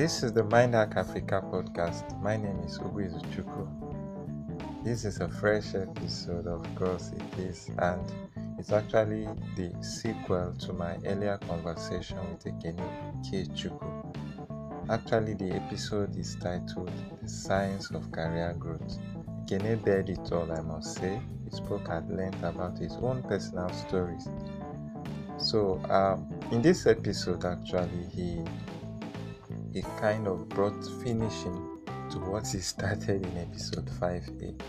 This is the Mind Hack Africa podcast. My name is Ubu Izuchukwu. This is a fresh episode, of course it is, and it's actually the sequel to my earlier conversation with Ekene Kechukwu. Actually, the episode is titled The Science of Career Growth. Ekene bared it all, I must say. He spoke at length about his own personal stories. So, um, in this episode, actually, he he kind of brought finishing to what he started in episode 5a.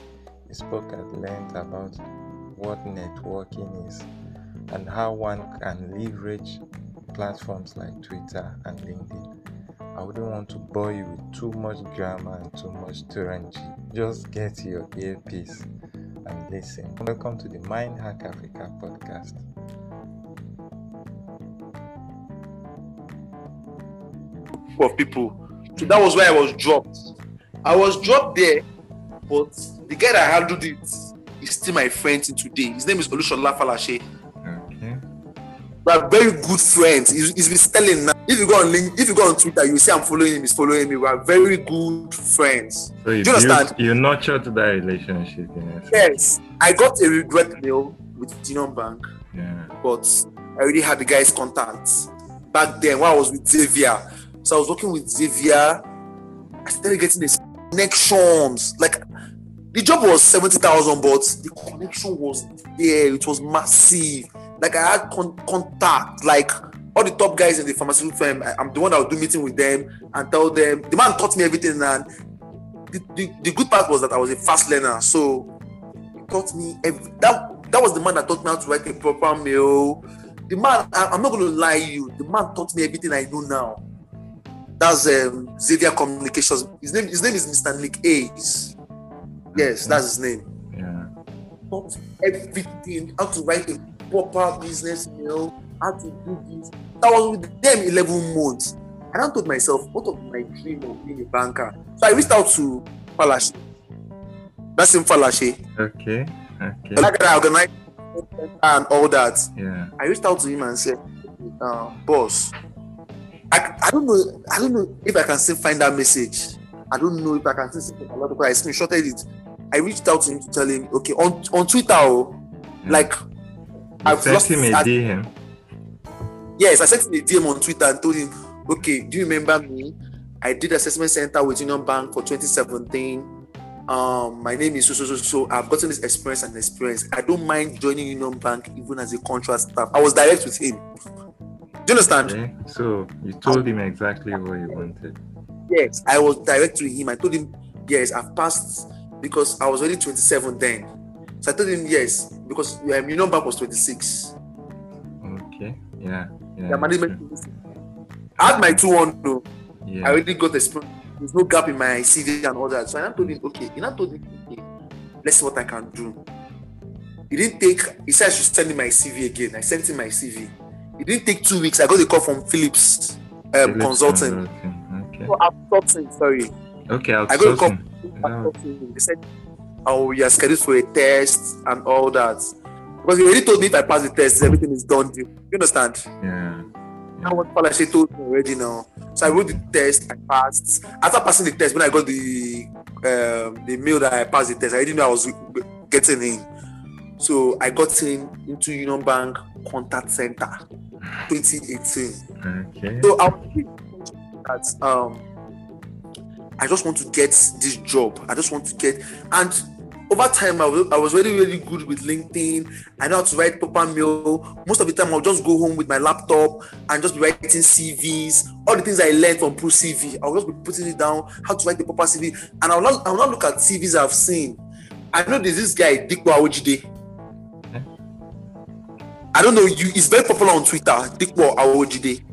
He spoke at length about what networking is and how one can leverage platforms like Twitter and LinkedIn. I wouldn't want to bore you with too much grammar and too much Turanji. Just get your earpiece and listen. Welcome to the Mind Hack Africa podcast. Of people. So that was why I was dropped. I was dropped there, but the guy that handled it is still my friend today. His name is Olushola Falashe. Okay. We are very good friends. He's, he's been telling now. If you go on link, if you go on Twitter, you see I'm following him. He's following me. We are very good friends. So you, Do you understand? you nurtured that relationship essence. Yes, I got a regret mail with Union Bank, Yeah. but I already had the guy's contacts back then when I was with Xavier. So I was working with Xavier. I started getting these connections. Like the job was 70,000, but the connection was there. It was massive. Like I had con- contact, like all the top guys in the pharmaceutical firm. I, am the one that would do meeting with them and tell them. The man taught me everything, and the, the, the good part was that I was a fast learner. So he taught me every, that. That was the man that taught me how to write a proper mail. The man, I, I'm not going to lie to you. The man taught me everything I know now. That's um, Xavier Communications. His name, his name is Mr. Nick Hayes. Yes, that's his name. Yeah. Taught everything, how to write a proper business mail, how to do this. I was with them 11 months. And I told myself, what of my dream of being a banker? So I reached out to Falashe. That's him, Falashe. Okay. Okay. That guy organized and all that. Yeah. I reached out to him and said, uh, boss, I, I don't know, I don't know if I can still find that message. I don't know if I can still see a lot of I screenshotted it. I reached out to him to tell him, okay, on, on Twitter, oh, Yeah. like You I've sent lost him a I- DM. Yes, I sent him a DM on Twitter and told him, okay, do you remember me? I did assessment center with Union Bank for 2017. Um, my name is so so so so. I've gotten this experience and experience. I don't mind joining Union Bank even as a contract staff. I was direct with him. Do you understand? Okay. So you told him exactly what you wanted. Yes, I was direct to him. I told him, yes, I've passed because I was only 27 then. So I told him yes because um, Union Bank was 26. Okay. Yeah. Yeah. Yeah, management. I had my two one though. Yeah. I already got experience. There's no gap in my CV and all that. So I told him, okay, he now told me, okay, let's see what I can do. He didn't take, he said I should send him my CV again. I sent him my CV. It didn't take two weeks. I got a call from Philips um, Philips Consulting. Okay. Outsourcing, sorry. Okay. I got a call. Outsourcing. No. Outsourcing. They said, oh, you're scheduled for a test and all that. Because he already told me if I pass the test, everything is done. You understand? Yeah. Now what Falashe told me already now. So I wrote the test, I passed. After passing the test, when I got the um, the mail that I passed the test, I didn't know I was getting in. So I got in into Union Bank Contact Center 2018. Okay. So I that um I just want to get this job. I just want to get and over time I was, I was really really good with LinkedIn. I know how to write proper mail. Most of the time I'll just go home with my laptop and just be writing CVs. All the things I learned from Pro CV, I'll just be putting it down, how to write the proper CV. And I'll not I'll not look at CVs I've seen. I know there's this guy, Dipo Awojide. I don't know you. He's very popular on Twitter. Dipo Awojide.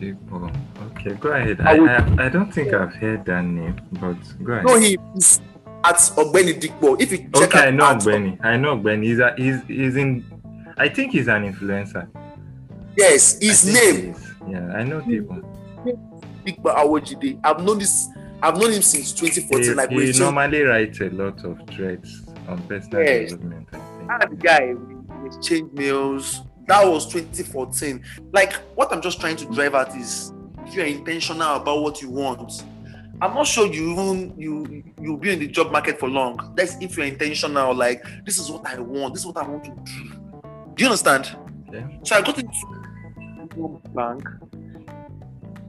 People. Okay. Go ahead. I I, I don't think I've heard that name, but go ahead. No, he's at Ogbeni Dipo. If you check Okay, I know Benny. I know Benny. He's a, he's he's in. I think he's an influencer. Yes, his name. Yeah, I know people. Dipo Awojide. I've known this. I've known him since 2014. He, like he we normally writes a lot of threads on personal Yes. development. I Ah, guy exchange mails. That was 2014. Like what I'm just trying to drive at is if you're intentional about what you want, I'm not sure you even you you'll be in the job market for long. That's if you're intentional, like this is what I want, this is what I want to do. Do you understand? Yeah. So I got into bank.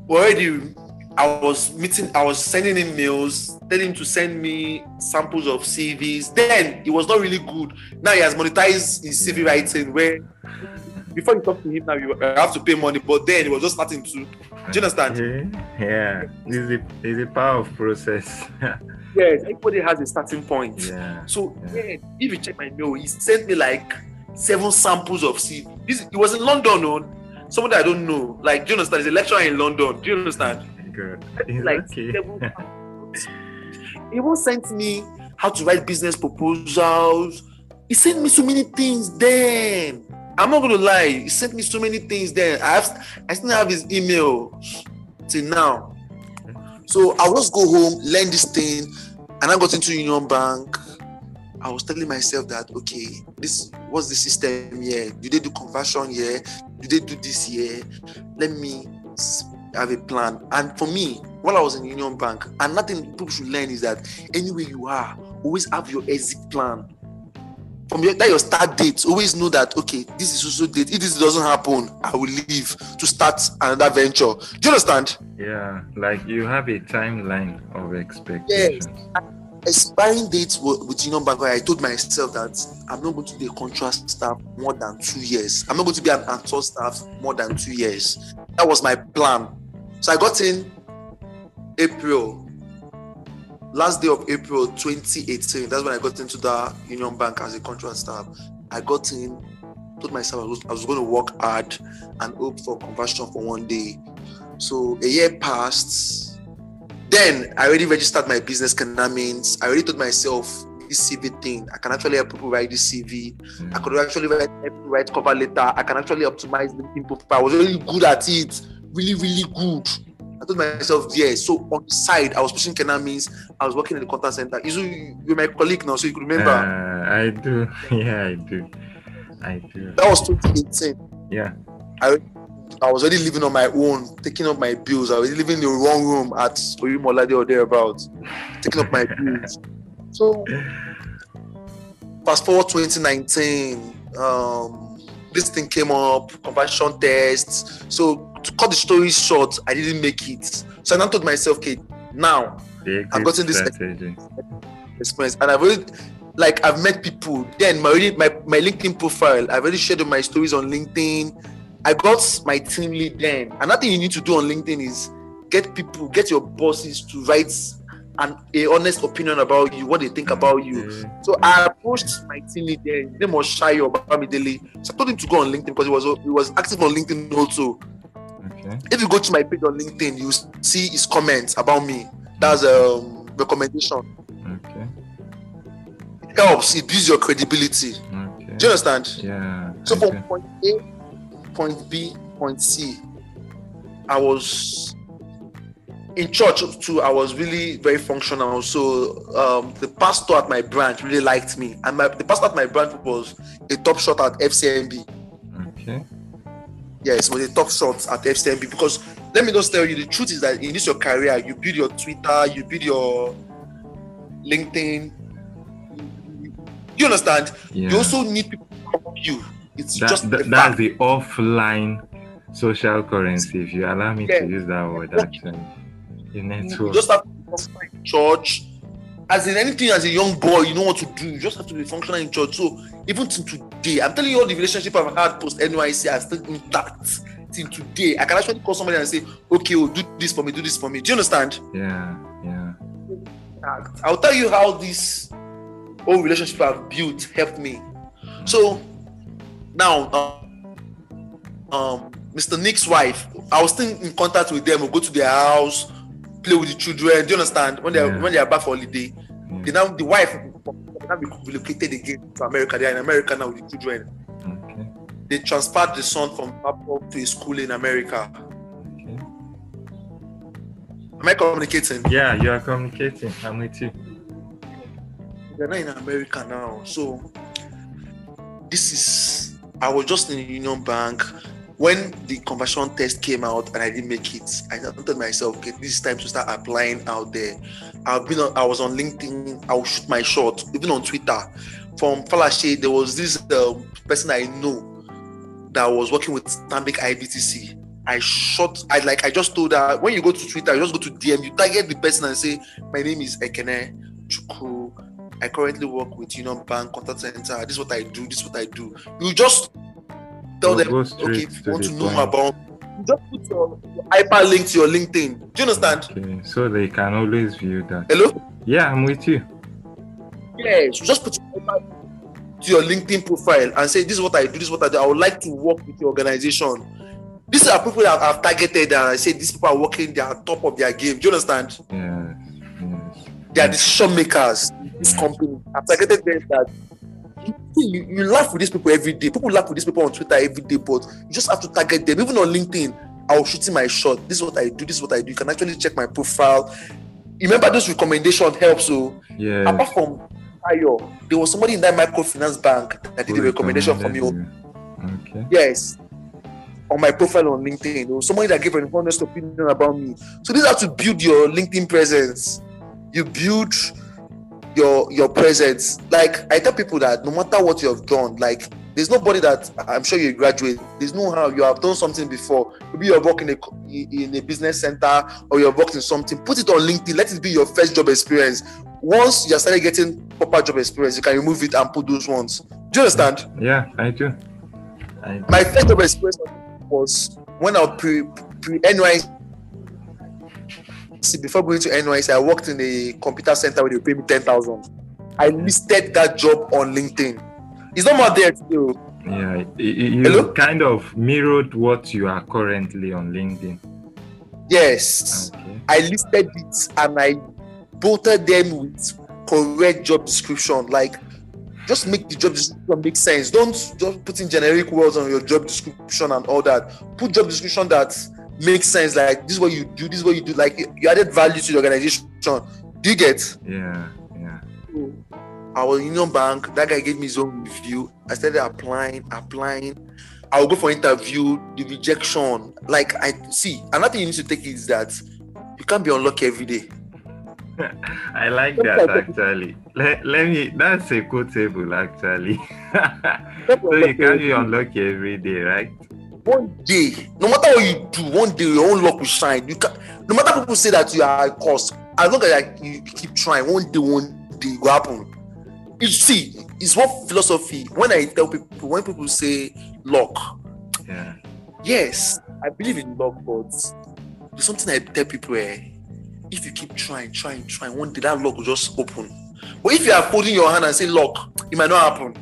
Already I was meeting, I was sending him mails, telling him to send me samples of CVs. Then it was not really good. Now he has monetized his CV writing where before you talk to him now you have to pay money, but then it was just starting to. Do you understand? Yeah. It's a, it's a power of process. Yes, everybody has a starting point. yeah. So Yeah. yeah, if you check my mail, he sent me like seven samples of CV. This it was in London, oh. no, someone that I don't know. Like, do you understand? He's a lecturer in London. Do you understand? It's like okay. He even sent me how to write business proposals. He sent me so many things then. I'm not gonna lie, he sent me so many things then. I have I still have his email till now. So I'll just go home, learn this thing, and I got into Union Bank. I was telling myself that okay, this what's the system here? Do they do conversion here? Do they do this here? Let me have a plan. And for me, while I was in Union Bank, and nothing people should learn is that anywhere you are, always have your exit plan. From your, that your start date, always know that okay, this is also date. If this doesn't happen, I will leave to start another venture. Do you understand? Yeah, like you have a timeline of expectations. Yes. expiring date wa- with Union Bank, I told myself that I'm not going to be a contract staff more than two years. I'm not going to be an actual staff more than two years. That was my plan. So I got in April, last day of April 2018. That's when I got into the Union Bank as a contract staff. I got in, told myself I was, I was going to work hard and hope for conversion for one day. So a year passed. Then I already registered my business means I already told myself this CV thing. I can actually help people write this CV. I could actually write, people write cover letter. I can actually optimize the profile. I was really good at it. Really, really good. I told myself, yeah. So on the side, I was pushing means I was working in the contact center. You, you're my colleague now, so you could remember. Uh, I do. Yeah, I do. I do. that was 2018. Yeah. I was already living on my own, taking up my bills. I was living in the wrong room at Oyumolade or thereabouts, taking up my bills. So, fast forward 2019, um, this thing came up, conversion tests. So, to cut the story short, I didn't make it. So, I now told myself, okay, now I've gotten this- strategy. experience, and I've already like I've met people. Then my already my, my LinkedIn profile, I've already shared my stories on LinkedIn. I got my team lead then. Another thing you need to do on LinkedIn is get people, get your bosses to write an a honest opinion about you, what they think about you. So I approached my team lead Then there. His name was Shayo Bamidele. So I told him to go on LinkedIn because he was he was active on LinkedIn also. Okay. If you go to my page on LinkedIn, you see his comments about me. That's a recommendation. Okay. It helps. It builds your credibility. Okay. Do you understand? Yeah. So I from point A, point B, point C, I was in church too. I was really very functional. So um, the pastor at my branch really liked me, and my, the pastor at my branch was a top shot at FCMB. Okay. Yes, was a top shot at FCMB because let me just tell you the truth is that in this your career, you build your Twitter, you build your LinkedIn. You understand? Yeah. You also need people to help you. It's That, just that- that's the offline social currency, if you allow me Yeah. to use that word actually. The You network. just have to church. As in anything, as a young boy, you know what to do. You just have to be functional in church. So even till today, I'm telling you all the relationship I've had post NYC are still intact till today. I can actually call somebody and say, "Okay, oh, do this for me, do this for me." Do you understand? yeah, yeah. I'll tell you how this whole relationship I've built helped me. So now, um, um, Mr. Nick's wife, I was still in contact with them. We'll go to their house, play with the children. Do you understand? When they are Yeah. when they are back for holiday, yeah. they now the wife now relocated again to America. They are in America now with the children. Okay. They transferred the son from Apple to a school in America. Okay. Am I communicating? Yeah, you are communicating. I'm with you. They're not in America now. So this is I was just in Union Bank. When the conversion test came out and I didn't make it, I told myself, okay, this is time to start applying out there. I've been on, I was on LinkedIn, I'll shoot my shot, even on Twitter. From Falashe, there was this um, person I know that was working with Stanbic IBTC. I shot, I like, I just told her when you go to Twitter, you just go to DM, you target the person and say, My name is Ekene Chukwu. I currently work with Union Bank Contact Center. This is what I do, this is what I do. You just tell Go- them, okay, if to you want the to know about just put your, your hyperlink to your LinkedIn. Do you understand? Okay, so they can always view that. Hello? Yeah, I'm with you. Yes, you just put your hyperlink to your LinkedIn profile and say, This is what I do, this is what I do. I would like to work with your organization. These are people that I've targeted and I say these people are working, they are top of their game. Do you understand? Yes, yes. They are decision makers this Yeah. company. I've targeted them that you, you, laugh with these people every day. People laugh with these people on Twitter every day, but you just have to target them. Even on LinkedIn, I was shooting my shot. This is what I do, this is what I do. You can actually check my profile. Remember those recommendation helps. So yeah. apart from Ayo, there was somebody in that microfinance bank that did a recommendation for me. Oh. you? Okay. Yes. On my profile on LinkedIn. There was somebody that gave an honest opinion about me. So this is how to build your LinkedIn presence. You build your your presence. Like I tell people that no matter what you have done, like there's nobody that I'm sure you graduate. There's no how you have done something before. Maybe you're working in a, in a business center or you're working in something. Put it on LinkedIn. Let it be your first job experience. Once you are started getting proper job experience, you can remove it and put those ones. Do you understand? Yeah, I do. I do. my first job experience was when I was pre pre NYC. Before going to NYC, I worked in a computer center where they pay me ten thousand. I listed that job on LinkedIn. It's not more there today. oh. Yeah, you Hello? kind of mirrored what you are currently on LinkedIn. Yes, Okay. I listed it and I bolted them with correct job description. Like, just make the job description make sense. Don't just put in generic words on your job description and all that. Put job description that makes sense. Like, this is what you do. This is what you do. Like, you added value to the organization. Do you get? Yeah, yeah. I Our Union Bank, that guy gave me his own review. I started applying, applying. I'll go for interview, the rejection. Like I see, another thing you need to take is that you can't be unlucky every day. I like that actually. Let, let me that's a quotable actually. so you can't be unlucky every day, right? One day, no matter what you do, one day your own luck will shine. You can no matter people say that you are a cause, as long as like, you keep trying, one day, one day it will happen. You see, it's what philosophy. When I tell people, when people say luck, Yeah. yes, I believe in luck, but there's something I tell people eh, if you keep trying, trying, trying, one day that luck will just open. But if you are holding your hand and say luck, it might not happen.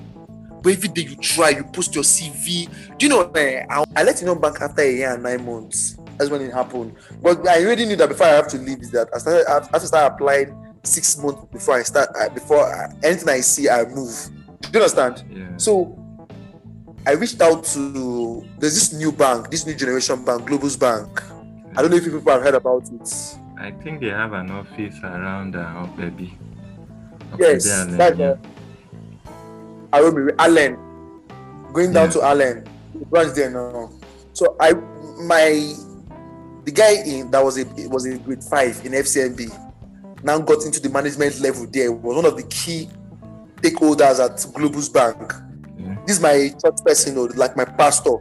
But every day you try, you post your CV. Do you know? Eh, I, I let you know back after a year and nine months. That's when it happened. But I already knew that before I have to leave is that I started I have to start applying six months before I start uh, before I, anything I see I move. Do you understand? Yeah. So I reached out to there's this new bank, this new generation bank, Globus Bank. I don't know if people have heard about it. I think they have an office around uh, Opebi. Yes, Opebi that's Allen, uh, Arome, Allen. Going down Yeah. to Allen. The branch there now. So I my the guy in that was a it was in grade five in FCMB now got into the management level there, was one of the key stakeholders at Globus Bank. Yeah. This is my church person, you know, like my pastor.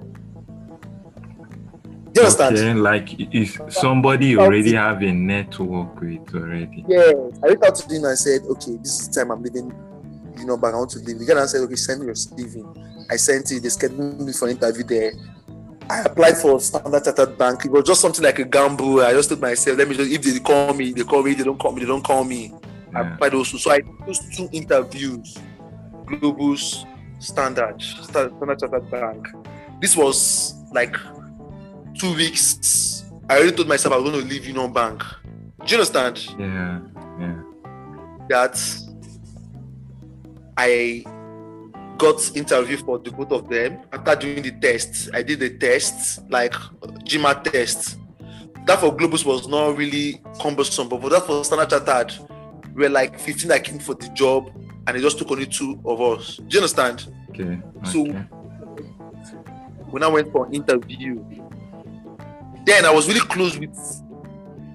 You understand? Okay, like is somebody already have a network with already. Yes, I reached out to him and said, okay, this is the time I'm leaving. You know, back I want to leave. The guy said, okay, send me your CV. I sent it. They scheduled me for an interview there. I applied for Standard Chartered Bank. It was just something like a gamble. I just told myself, let me just if they call me, they call me. If they don't call me, they don't call me. I applied also. So I chose two interviews. Globus Standard, Sta- Standard Chartered Bank. This was like two weeks. I already told myself I was going to leave Union Bank. Do you understand? Yeah, yeah. that I got interview for the both of them after doing the test. I did the test, like GMAT test. That for Globus was not really cumbersome, but for that for Standard Chartered, we were like 15 that came for the job, and they just took only two of us. Do you understand? Okay. So- okay. when I went for interview. Then I was really close with.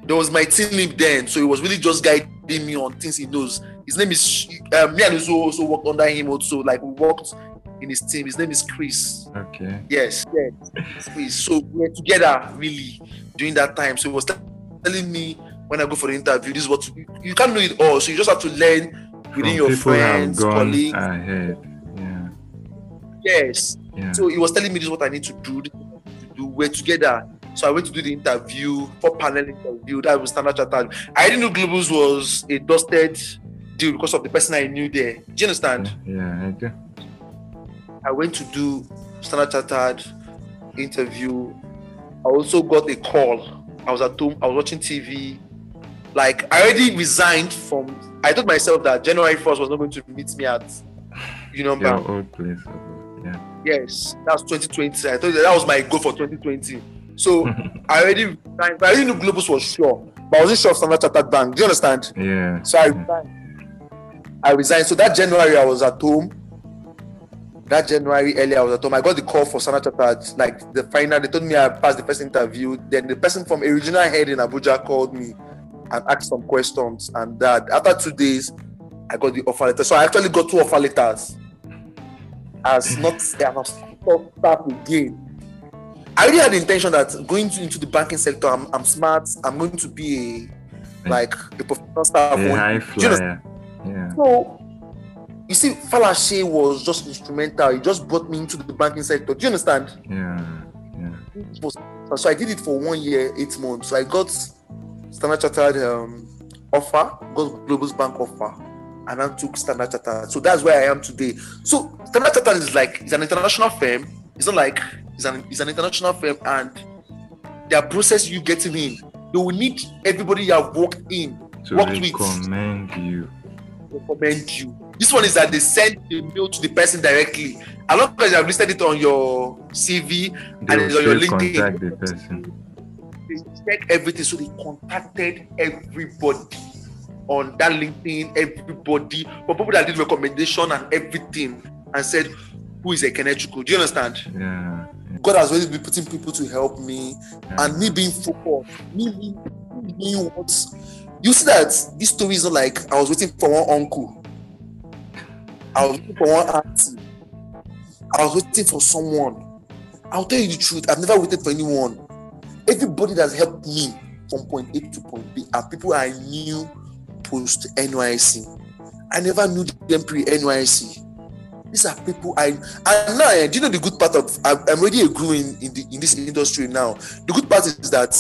There was my team lead then, so it was really just guiding me on things he knows. His name is um, me and Uzo also worked under him also. Like we worked in his team. His name is Chris. Okay. Yes, yes, Chris. So we were together really during that time. So he was telling me when I go for the interview, this is what you, you can't know it all. So you just have to learn within From your friends, colleagues. ahead. Yeah. Yes. Yeah. So he was telling me this is what I need to do. To do. We're together. So I went to do the interview, for panel interview. That was Standard Chartered. I didn't know Globus was a dusted deal because of the person I knew there. Do you understand? yeah, I do. I went to do Standard Chartered interview. I also got a call. I was at home. I was watching TV. Like I already resigned from. I told myself that January first was not going to meet me at Union Your Bank. old place. Yeah. Yes, that's 2020. I told you that was my goal for 2020. So I already I didn't know Globus was sure, but I wasn't sure of Standard Chartered Bank. Do you understand? yeah. So I resigned. I resigned. So that January I was at home. That January earlier I was at home. I got the call for Standard Chartered, like the final. They told me I passed the first interview. Then the person from a regional head in Abuja called me and asked some questions. And that after two days, I got the offer letter. So I actually got two offer letters. As not I was start again. I already had the intention that going to, into the banking sector, I'm, I'm smart. I'm going to be a like a professional staff. A one high. Do you flyer. Yeah. So, you see, Falashe was just instrumental. He just brought me into the banking sector. Do you understand? Yeah. Yeah. So I did it for one year, eight months. So I got Standard Chartered um, offer, got Globus Bank offer, and then took Standard Chartered. So that's where I am today. So Standard Chartered is like it's an international firm. It's not like it's an it's an international firm, and their process you getting in, they will need everybody you have worked in, To worked with recommend you. recommend you. This one is that they send the mail to the person directly. As long as you have listed it on your CV They and it's on your LinkedIn, contact the person. they check everything. So they contacted everybody on that LinkedIn, everybody, for people that did recommendation and everything, and said, Who is a Kenechuku? Do you understand? Yeah. God has always been putting people to help me, and me being focused, me being, being what you see that this story is not like I was waiting for one uncle, I was waiting for one auntie, I was waiting for someone. I'll tell you the truth, I've never waited for anyone. Everybody that's helped me from point A to point B are people I knew post NYC. I never knew them pre NYC. These are people I and now eh, do you know the good part of I'm, I'm already a guru in, in the in this industry now. The good part is that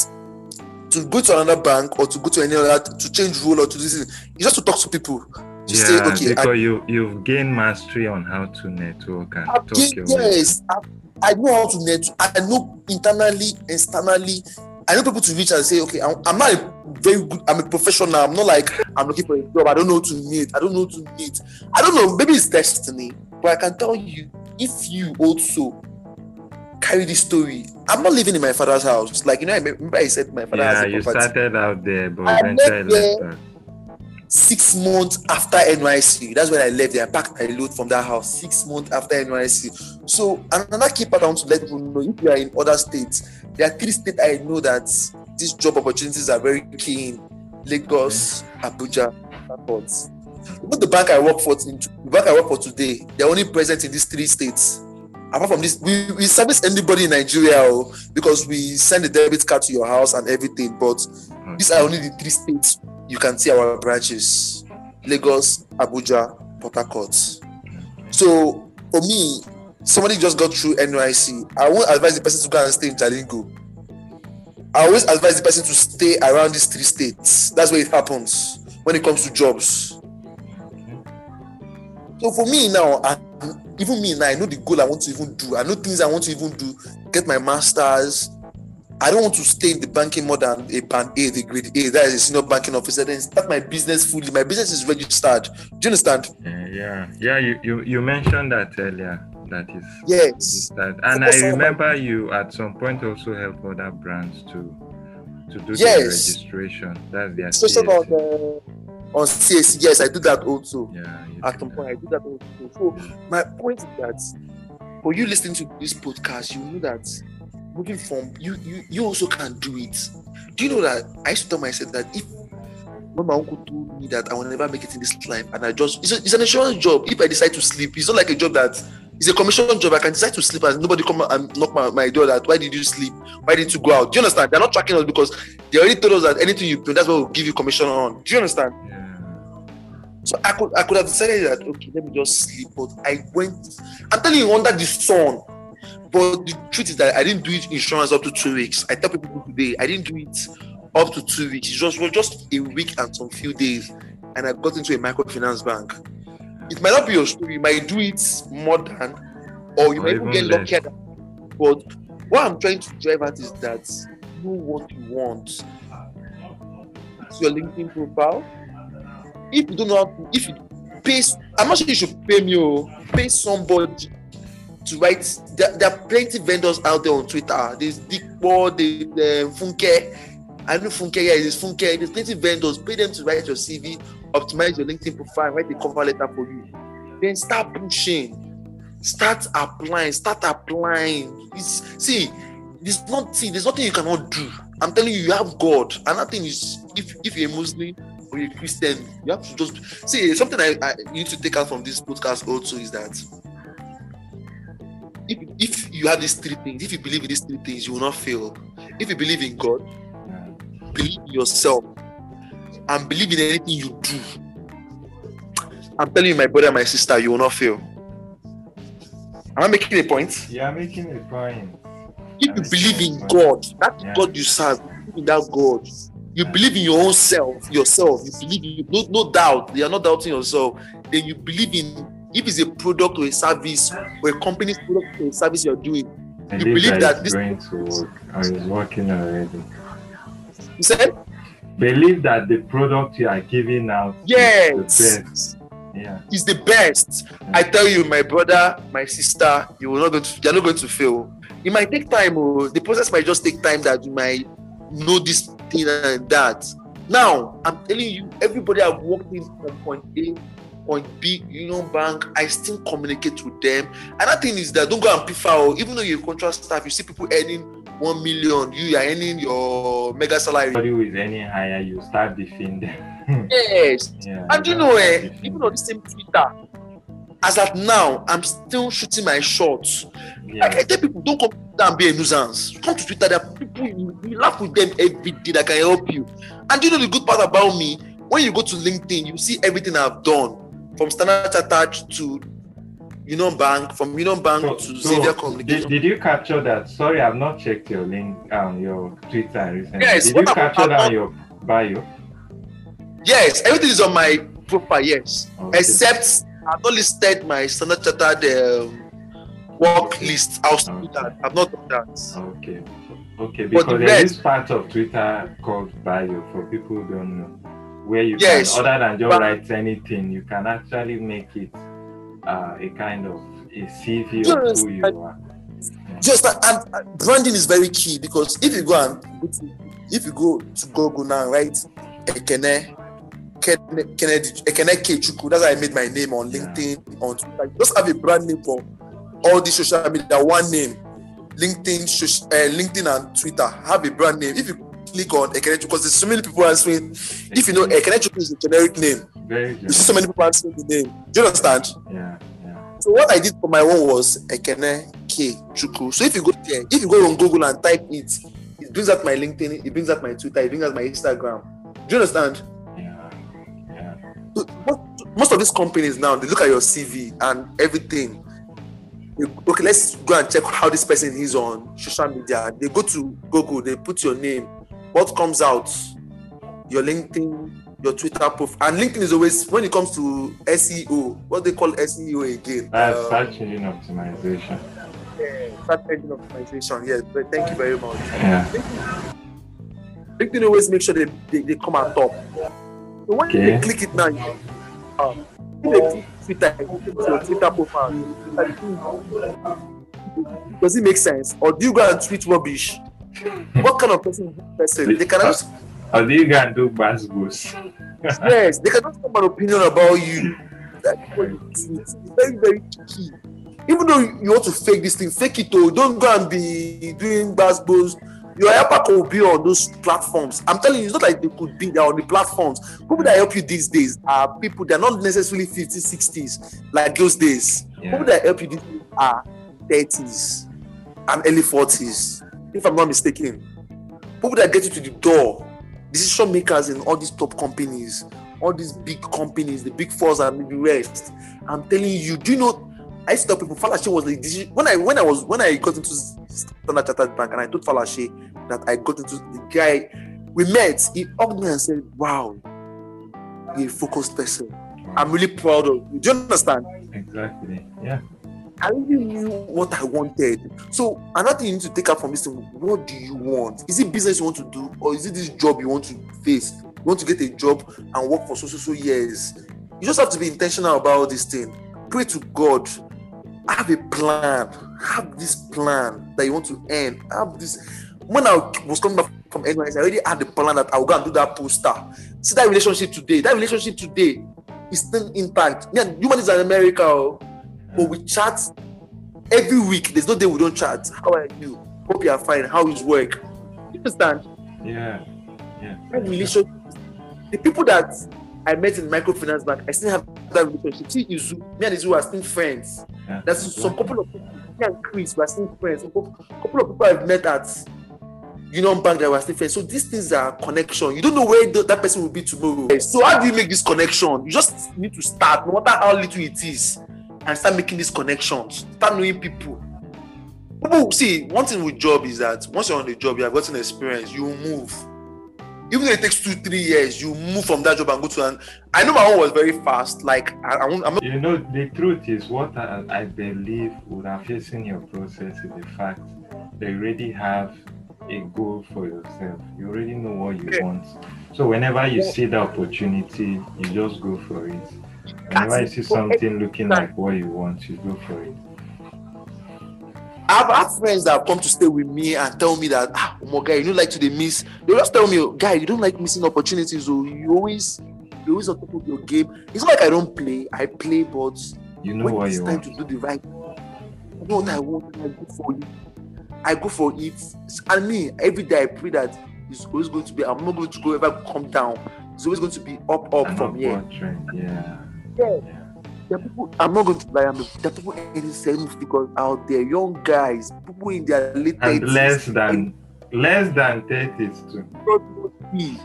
to go to another bank or to go to any other to change role or to this is just to talk to people. To say, Yeah, okay, I, because you you've gained mastery on how to network and I've talk gained- your way. yes, I, I know how to net. I know internally, externally. I know people to reach and say, okay, I'm, I'm not a very good. I'm a professional. I'm not like I'm looking for a job. I don't know to meet. I don't know to meet. I don't know. Maybe it's destiny, but I can tell you, if you also carry this story, I'm not living in my father's house. Like you know, I remember I said my father Yeah, has a you property. started out there, but I eventually left there. six months after NYC. That's when I left there. I packed my load from that house six months after NYC. So another key part I want to let people know if you are in other states, there are three states I know that these job opportunities are very keen. Lagos, Abuja, Port. Even the bank I work for, the bank I work for today, they're only present in these three states. Apart from this, we, we service anybody in Nigeria oh, because we send a debit card to your house and everything. But hmm. these are only the three states you can see our branches Lagos, Abuja, Port Harcourt. Hmm. So for me, somebody just got through NYC. I won't advise the person to go and stay in Jalingo. I always advise the person to stay around these three states. That's where it happens when it comes to jobs. So for me now, I, even me now, I know the goal I want to even do. I know things I want to even do. Get my masters. I don't want to stay in the banking more than a band A, the grade A. That is a senior banking officer. Then start my business fully. My business is registered. Do you understand? Yeah, yeah, yeah. You, you you mentioned that earlier. That is Yes. that, and I my- remember you at some point also help other brands to to do Yes. the registration. That's their Especially on CAC. On CAC. Yes, I do that also. Yeah, At some point, I do that also. So my point is that for you listening to this podcast, you know that moving from you, you, you also can do it. Do you know that I used to tell myself that if when my uncle told me that I will never make it in this life, and I just it's, a, it's an insurance job. If I decide to sleep, it's not like a job that it's a commission job. I can decide to sleep and nobody come and knock my, my door that why did you sleep? Why didn't you go out? Do you understand? They're not tracking us because they already told us that anything you do, that's what will give you commission on. Do you understand? Yeah. So I could I could have decided that okay, let me just sleep, but I went. I'm telling you, under the sun. But the truth is that I didn't do it insurance up to two weeks. I tell people today I didn't do it up to two weeks. It just was just a week and some few days, and I got into a microfinance bank. It might not be your story. You might do it more than, or you Or might even get luckier. But what I'm trying to drive at is that know what you want. It's your LinkedIn profile. If you don't know, if you pay, I'm not sure you should pay me. Oh, pay somebody to write. There, there are plenty vendors out there on Twitter. There's Dipo, there's um, Funke. I know Funke. Yeah, there's Funke. There's plenty vendors. Pay them to write your CV, optimize your LinkedIn profile, write a cover letter for you. Then start pushing. Start applying. Start applying. It's, see, there's not see, there's nothing you cannot do. I'm telling you, you have God. Another thing is if if you're a Muslim a Christian, you have to just see something I, I need to take out from this podcast also is that if if you have these three things, if you believe in these three things, you will not fail. If you believe in God, believe in yourself, and believe in anything you do. I'm telling you, my brother, my sister, you will not fail. Am I making a point? You are making a point. if you believe in. God, that Yeah. God you serve, in that God. You believe in your own self, yourself. You believe in no, no doubt. You are not doubting yourself. Then you believe in if it's a product or a service or a company's product or a service you're doing. Believe, believe that, that this- going to work or is working already. You said Believe that the product you are giving out yes, is the best. Yeah. it's the best. I tell you, my brother, my sister, you will not going to, you're not going to fail. It might take time. Oh, the process might just take time that you might know this and that. Now, I'm telling you, everybody I've worked in from point A, point B, Union Bank, I still communicate with them. Another thing is that don't go and oh, even though you're contract staff, you see people earning one million, you are earning your mega salary. Who is any higher, you start them. Yes, yeah. And you know, eh, even on the same Twitter, as at now, I'm still shooting my shots. Yeah. I tell people, don't come down and be a nuisance. Come to Twitter, there are people you, you laugh with them every day that can help you. And you know the good part about me, when you go to LinkedIn, you see everything I've done from Standard Chartered to Union Bank, from Union Bank So- to so Xavier did, Communication. did you capture that? Sorry, I've not checked your link, um, your Twitter recently. Yes, did you I'm- capture I'm that on your bio? Yes, everything is on my profile. Yes, Okay. except I've not listed my Standard Chartered um, work list. I'll still do that. I've not done that. Okay. Okay, But the because there is part of Twitter called bio for people who don't know, where you Yes, can, other than just write anything, you can actually make it uh, a kind of a CV Yes, of who you I- are. Just and uh, branding is very key because if you go and if you go to Google now, right? Ekene, Ken- Kennedy, Ekene Kechuku. That's how I made my name on Yeah. LinkedIn, on Twitter. Just have a brand name for all these social media. One name, LinkedIn, uh, LinkedIn and Twitter. Have a brand name. If you click on Ekene Chuku, because there's so many people answering. If you know Ekene Chuku is a generic name, Very you see so many people answering the name. Do you understand? Yeah, yeah. So what I did for my own was Ekene K Chuku. So if you go there, if you go on Google and type it, it brings out my LinkedIn, it brings out my Twitter, it brings out my Instagram. Do you understand? Yeah, yeah. So most, most of these companies now they look at your CV and everything. Okay, let's go and check how this person is on social media. They go to Google, they put your name. What comes out? Your LinkedIn, your Twitter profile, and LinkedIn is always when it comes to SEO. What they call SEO again? That's Um, search engine optimization. Yeah, search engine optimization. Yes, but thank you very much. Yeah. LinkedIn always make sure they, they, they come at top. So when Okay. you click it now, you, uh, if they click Twitter, Twitter profile. Does it make sense? Or do you go and tweet rubbish? what kind of person person? They can just Or do you go and do bass boost? yes, they can just have an opinion about you. That's what you tweet. It's very, very key. even though you want to fake this thing, fake it though. Don't go and be doing basketballs. Your helper will be on those platforms. I'm telling you, it's not like they could be there on the platforms. People that help you these days are people that are not necessarily 50s, 60s, like those days. Yeah. People that help you these days are 30s and early 40s, if I'm not mistaken. People that get you to the door, decision makers in all these top companies, all these big companies, the big fours and the rest. I'm telling you, do you know? I used to tell people Falashe was the decision when I when I was when I got into Standard Chartered Bank and I told Falashe that I got into the guy we met, he hugged me and said, Wow, you're a focused person. I'm really proud of you. Do you understand? Exactly. Yeah. I really knew what I wanted. So another thing you need to take out from this thing, what do you want? Is it business you want to do, or is it this job you want to face? You want to get a job and work for so so so years. You just have to be intentional about this thing. Pray to God. Have a plan. Have this plan that you want to earn. Have this. When I was coming back from NYS, I already had the plan that I will go and do that poster. See that relationship today. That relationship today is still intact. Yeah, human is in America. oh but we chat every week. There's no day we don't chat. How are you? Hope you are fine. How is work? You understand? Yeah. Yeah. That relationship. The people that I met in microfinance bank, I still have that relationship. See, Izu, me and Izu are still friends. Yeah. There's some couple of people, me and Chris, we are still friends. Some couple, of people I've met at Union Bank that were still friends. So these things are connection. You don't know where that person will be tomorrow. So how do you make this connection? You just need to start, no matter how little it is, and start making these connections. Start knowing people. People see one thing with job is that once you're on the job, you have gotten experience, you move. Even though it takes two, three years, you move from that job and go to an. I know my own was very fast. Like I, I won't, I'm not You know, the truth is, what I, I believe would have facing your process is the fact that you already have a goal for yourself. You already know what you Yeah. want. So whenever you see the opportunity, you just go for it. Whenever you see something looking like what you want, you go for it. I've had friends that have come to stay with me and tell me that ah, my guy, you don't like to dey miss. They just tell me, guy, you don't like missing opportunities. So you always, you always on top of your game. It's not like I don't play. I play, but You know when it's time want. to do the right, I know what I want. I go for it. I go for it. And me, every day I pray that it's always going to be. I'm not going to go ever come down. It's always going to be up, up from here. trend. Yeah. Yeah. yeah. There people, I'm not going to lie. I'm, there are people earning seven figures out there, young guys, people in their late And 30s. less than less than 30s too. God knows me.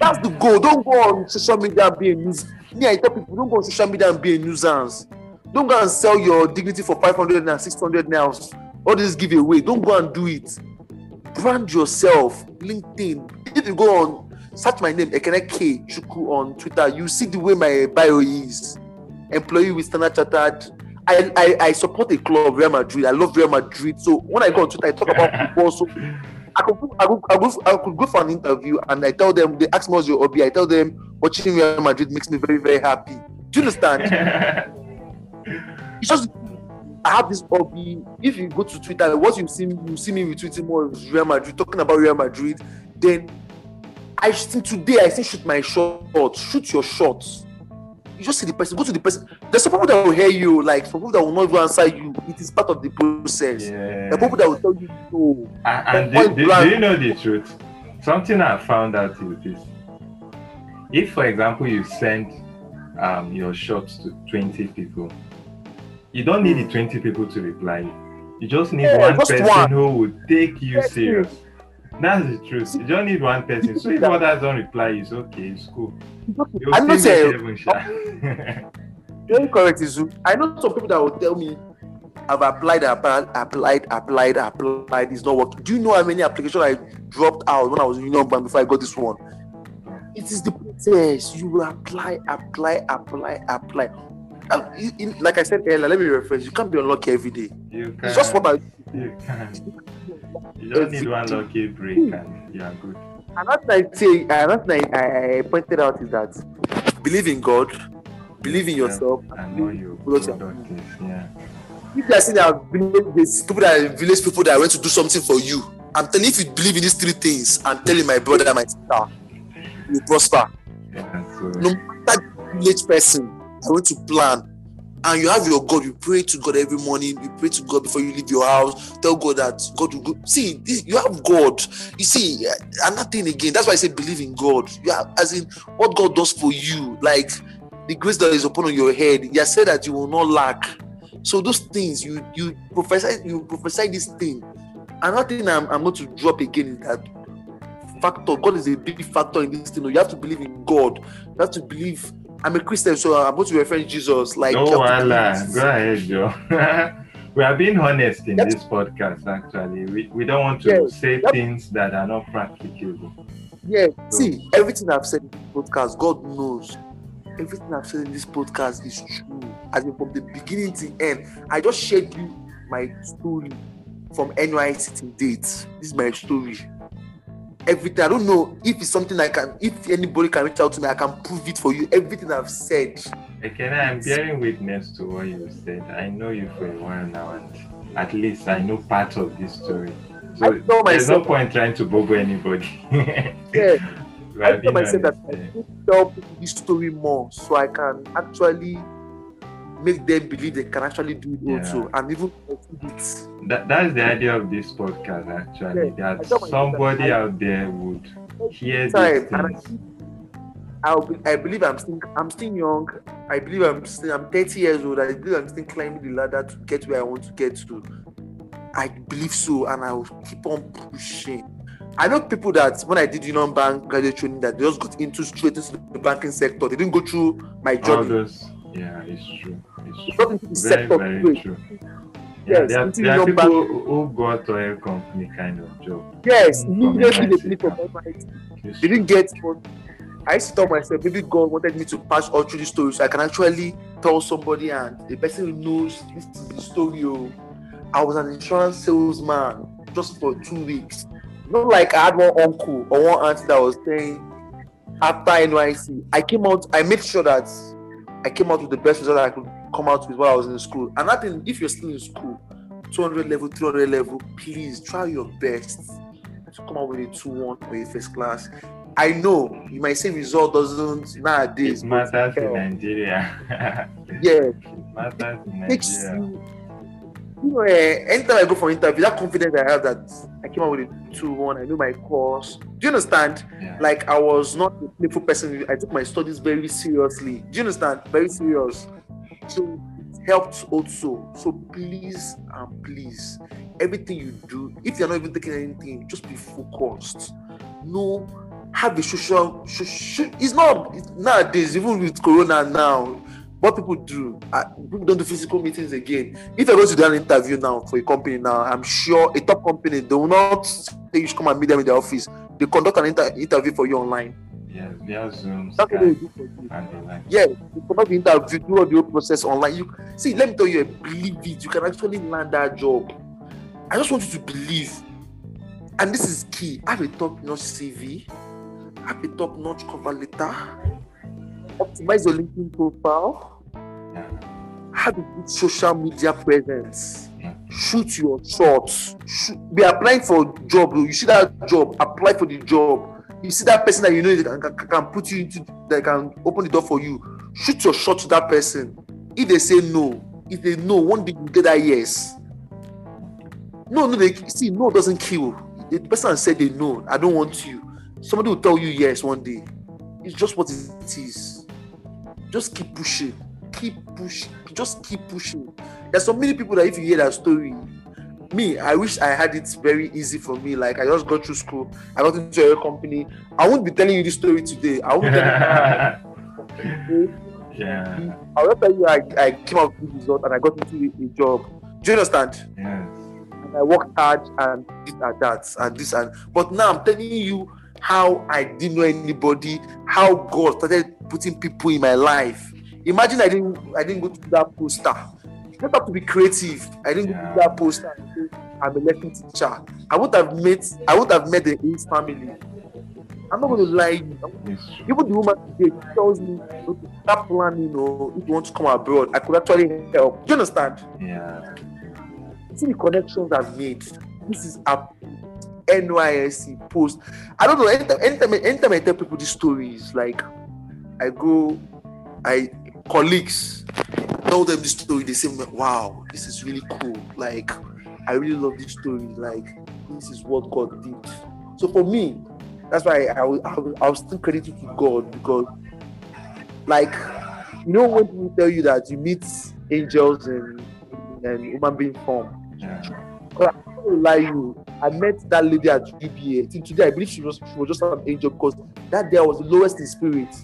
That's the goal. Don't go on social media and be a news. Me, I tell people, don't go on social media and be a nuisance. Don't go and sell your dignity for 500 and 600 now. All this giveaway. Don't go and do it. Brand yourself. LinkedIn. If you go on, search my name, Ekene K Chuku on Twitter, you see the way my bio is. Employee with Standard Chartered. I, I, I support a club, Real Madrid. I love Real Madrid. So when I go on Twitter, I talk about football. So I could, go- I, could, I, could, I could go for an interview and I tell them, they ask me what's your hobby. I tell them watching Real Madrid makes me very, very happy. Do you understand? It's just I have this hobby. If you go to Twitter, what you see, you see me retweeting more Real Madrid, talking about Real Madrid. Then I think today I say shoot my shot, shoot your shots. You just see the person, go to the person. There's some people that will hear you, like some people that will not even answer you. It is part of the process. yeah. The people that will tell you no. And, and do, do, you know the truth? Something I found out is this. If, for example, you send um, your shots to 20 people, you don't need the 20 people to reply you. You just need Yeah, one person one. who will take you serious. That's the truth. You don't need one person. So if others don't reply, it's okay. It's cool. You'll I'm not saying make heaven shine. very correct, Izu. I know some people that will tell me, I've applied, applied, applied, applied, applied, it's not working. Do you know how many applications I dropped out when I was in Union Bank before I got this one? It is the process. You will apply, apply, apply, apply. Um, in- in- like I said earlier, let me reference. You can't be unlucky every day. you can. It's just what I You can. You just need one lucky break and you are good. Another thing I say, another thing I, I pointed out is that believe in God, believe in yourself, And know your Because- product is, yeah. if you are saying that village that are village people that went to do something for you, I'm telling you, if you believe in these three things, I'm telling my brother and my sister, you prosper. yeah so, No matter the village person, I want to plan. And you have your God, you pray to God every morning, you pray to God before you leave your house, tell God that God will go. See, this, you have God. You see, eh, another thing again, that's why I say believe in God. You have, as in, what God does for you, like the grace that is upon your head, you said that you will not lack. So those things, you you prophesy, you prophesy this thing. Another thing I'm, I'm going to drop again is that factor. God is a big factor in this thing. You have to believe in God. You have to believe I'm a Christian, so I'm going to reference Jesus. Like, no, Allah. Go ahead, Joe. we are being honest in this podcast. Actually, we, we don't want to yes. say yep. things that are not practicable. Yeah. So. See, everything I've said in this podcast, God knows. Everything I've said in this podcast is true. As in from the beginning to end, I just shared you my story from NYSC to date. This is my story everything. I don't know if it's something I can, if anybody can reach out to me, I can prove it for you. Everything I've said. Okay, I'm bearing witness to what you said. I know you for a while now, and at least I know part of this story. So there's no point trying to boggle anybody. yeah. I tell myself that I to tell people this story more so I can actually make them believe they can actually do it yeah. also and even it. That, that's the idea of this podcast actually. Yeah. That somebody that out there would hear this I, be, I believe I'm still I'm still young. I believe I'm still I'm 30 years old. I believe I'm still climbing the ladder to get where I want to get to. I believe so, and I will keep on pushing. I know people that when I did Union Bank graduate training, that they just got into straight into the banking sector. They didn't go through my journey. Yeah, it's true. It's true. Very, very true. Yeah, yes, there, are, there are people bank. who got to a company kind of job. Yes, immediately they finish from MIT. They didn't get one. I used to tell myself, maybe God wanted me to pass all through the story so I can actually tell somebody and the person who knows this is the story. Oh. I was an insurance salesman just for two weeks. Not like I had one uncle or one auntie that was saying after NYSC. I came out, I made sure that I came out with the best result I could come out with while I was in school. And I think if you're still in school, 200 level, 300 level, please try your best to come out with a 2 1 or a first class. I know you might say result doesn't nowadays. It matters in Nigeria. yeah. It matters in Nigeria. You know, eh, anytime I go for interview, that confidence I have that I came out with a 2 1, I know my course. Do you understand? Yeah. Like, I was not a playful person. I took my studies very seriously. Do you understand? Very serious. So, it helped also. So, please and please, everything you do, if you're not even taking anything, just be focused. No, have a social. it's not it's, nowadays, even with Corona now what people do, uh, people don't do physical meetings again. If I go to do an interview now for a company now, I'm sure a top company they will not say you should come and meet them in the office. They conduct an inter- interview for you online. Yes, via Zoom. That's what they do for you. Yeah, you conduct the interview, do all the whole process online. You see, let me tell you, believe it. You can actually land that job. I just want you to believe, and this is key. Have a top-notch CV, have a top-notch cover letter, optimize your LinkedIn profile have a good social media presence. Shoot your shots. Shoot, be applying for job. You see that job, apply for the job. You see that person that you know that can, can put you into that can open the door for you. Shoot your shot to that person. If they say no, if they know, one day you get that yes. No, no, they see no doesn't kill. The person said they know, I don't want you. Somebody will tell you yes one day. It's just what it is. Just keep pushing keep pushing, just keep pushing. There's so many people that if you hear that story, me, I wish I had it very easy for me. Like I just got through school, I got into a company. I won't be telling you this story today. I won't tell you. yeah. I will tell you I, I came out with result and I got into a, job. Do you understand? Yes. And I worked hard and this and that and this and but now I'm telling you how I didn't know anybody, how God started putting people in my life Imagine I didn't I didn't go to that poster. You don't have to be creative. I didn't yeah. go to that poster. I'm a lesson teacher. I would have met I would have met the Ace family. I'm not going to lie. Even the woman today tells me to start planning or if you want to come abroad, I could actually help. Do you understand? Yeah. See the connections I've made. This is a NYSC post. I don't know. Anytime, anytime, anytime I tell people these stories, like I go, I colleagues tell them this story, they say, "Wow, this is really cool. Like, I really love this story. Like, this is what God did." So for me, that's why I will, I I will still credit it to God because, like, you know, when people tell you that you meet angels and and human being form, Yeah. Because I'm not lie you, I met that lady at UBA. Till today, I believe she was she was just an angel because that day I was the lowest in spirit.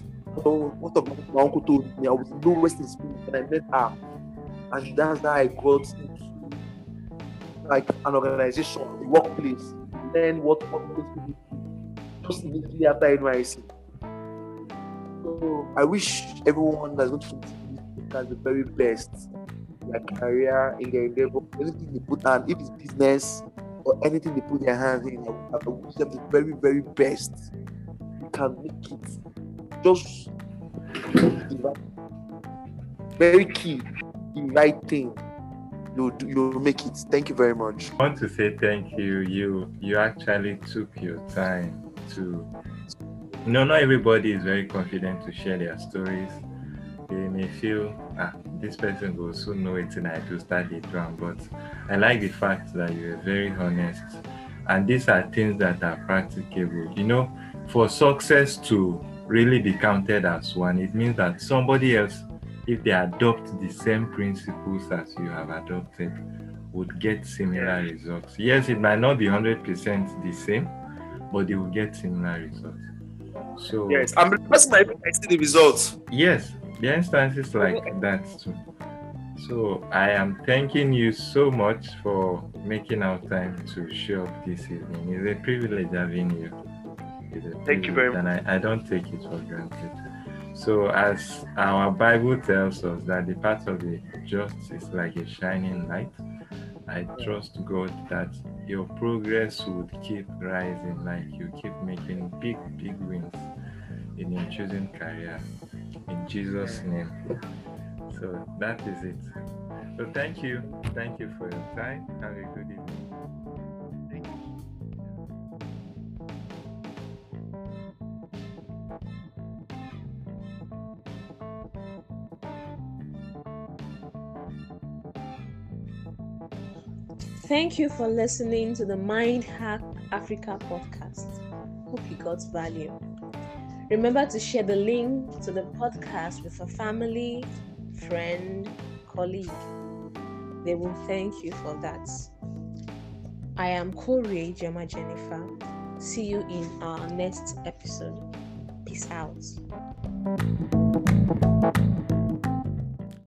So what of my uncle told me I was lowest in spirit and I met her. And that's how I got into like an organization, a workplace, then what workplace people do just immediately after NYSC. So I wish everyone that's going to this the very best in their career, in their endeavor, anything they put on, if it's business or anything they put their hands in, I wish them the very, very best. You can make it. Just very key, the right thing. You you make it. Thank you very much. I want to say thank you. You you actually took your time to you know not everybody is very confident to share their stories. They may feel ah this person will soon know it and I do start the drum. But I like the fact that you are very honest. And these are things that are practicable. You know, for success to really be counted as one, it means that somebody else, if they adopt the same principles as you have adopted, would get similar results. Yes, it might not be 100% the same, but they will get similar results. So, Yes, I'm the person I I see the results. yes, there are instances like that too. So, I am thanking you so much for making our time to show up this evening. It's a privilege having you. A Thank you very much. And I, I don't take it for granted. So, as our Bible tells us that the path of the just is like a shining light, I trust God that your progress would keep rising, like you keep making big, big wins in your chosen career. In Jesus' name. So that is it. So thank you. Thank you for your time. Have a good evening. Thank you for listening to the Mind Hack Africa podcast. Hope you got value. Remember to share the link to the podcast with a family, friend, colleague. They will thank you for that. I am Corey Jema Jennifer. See you in our next episode. Peace out.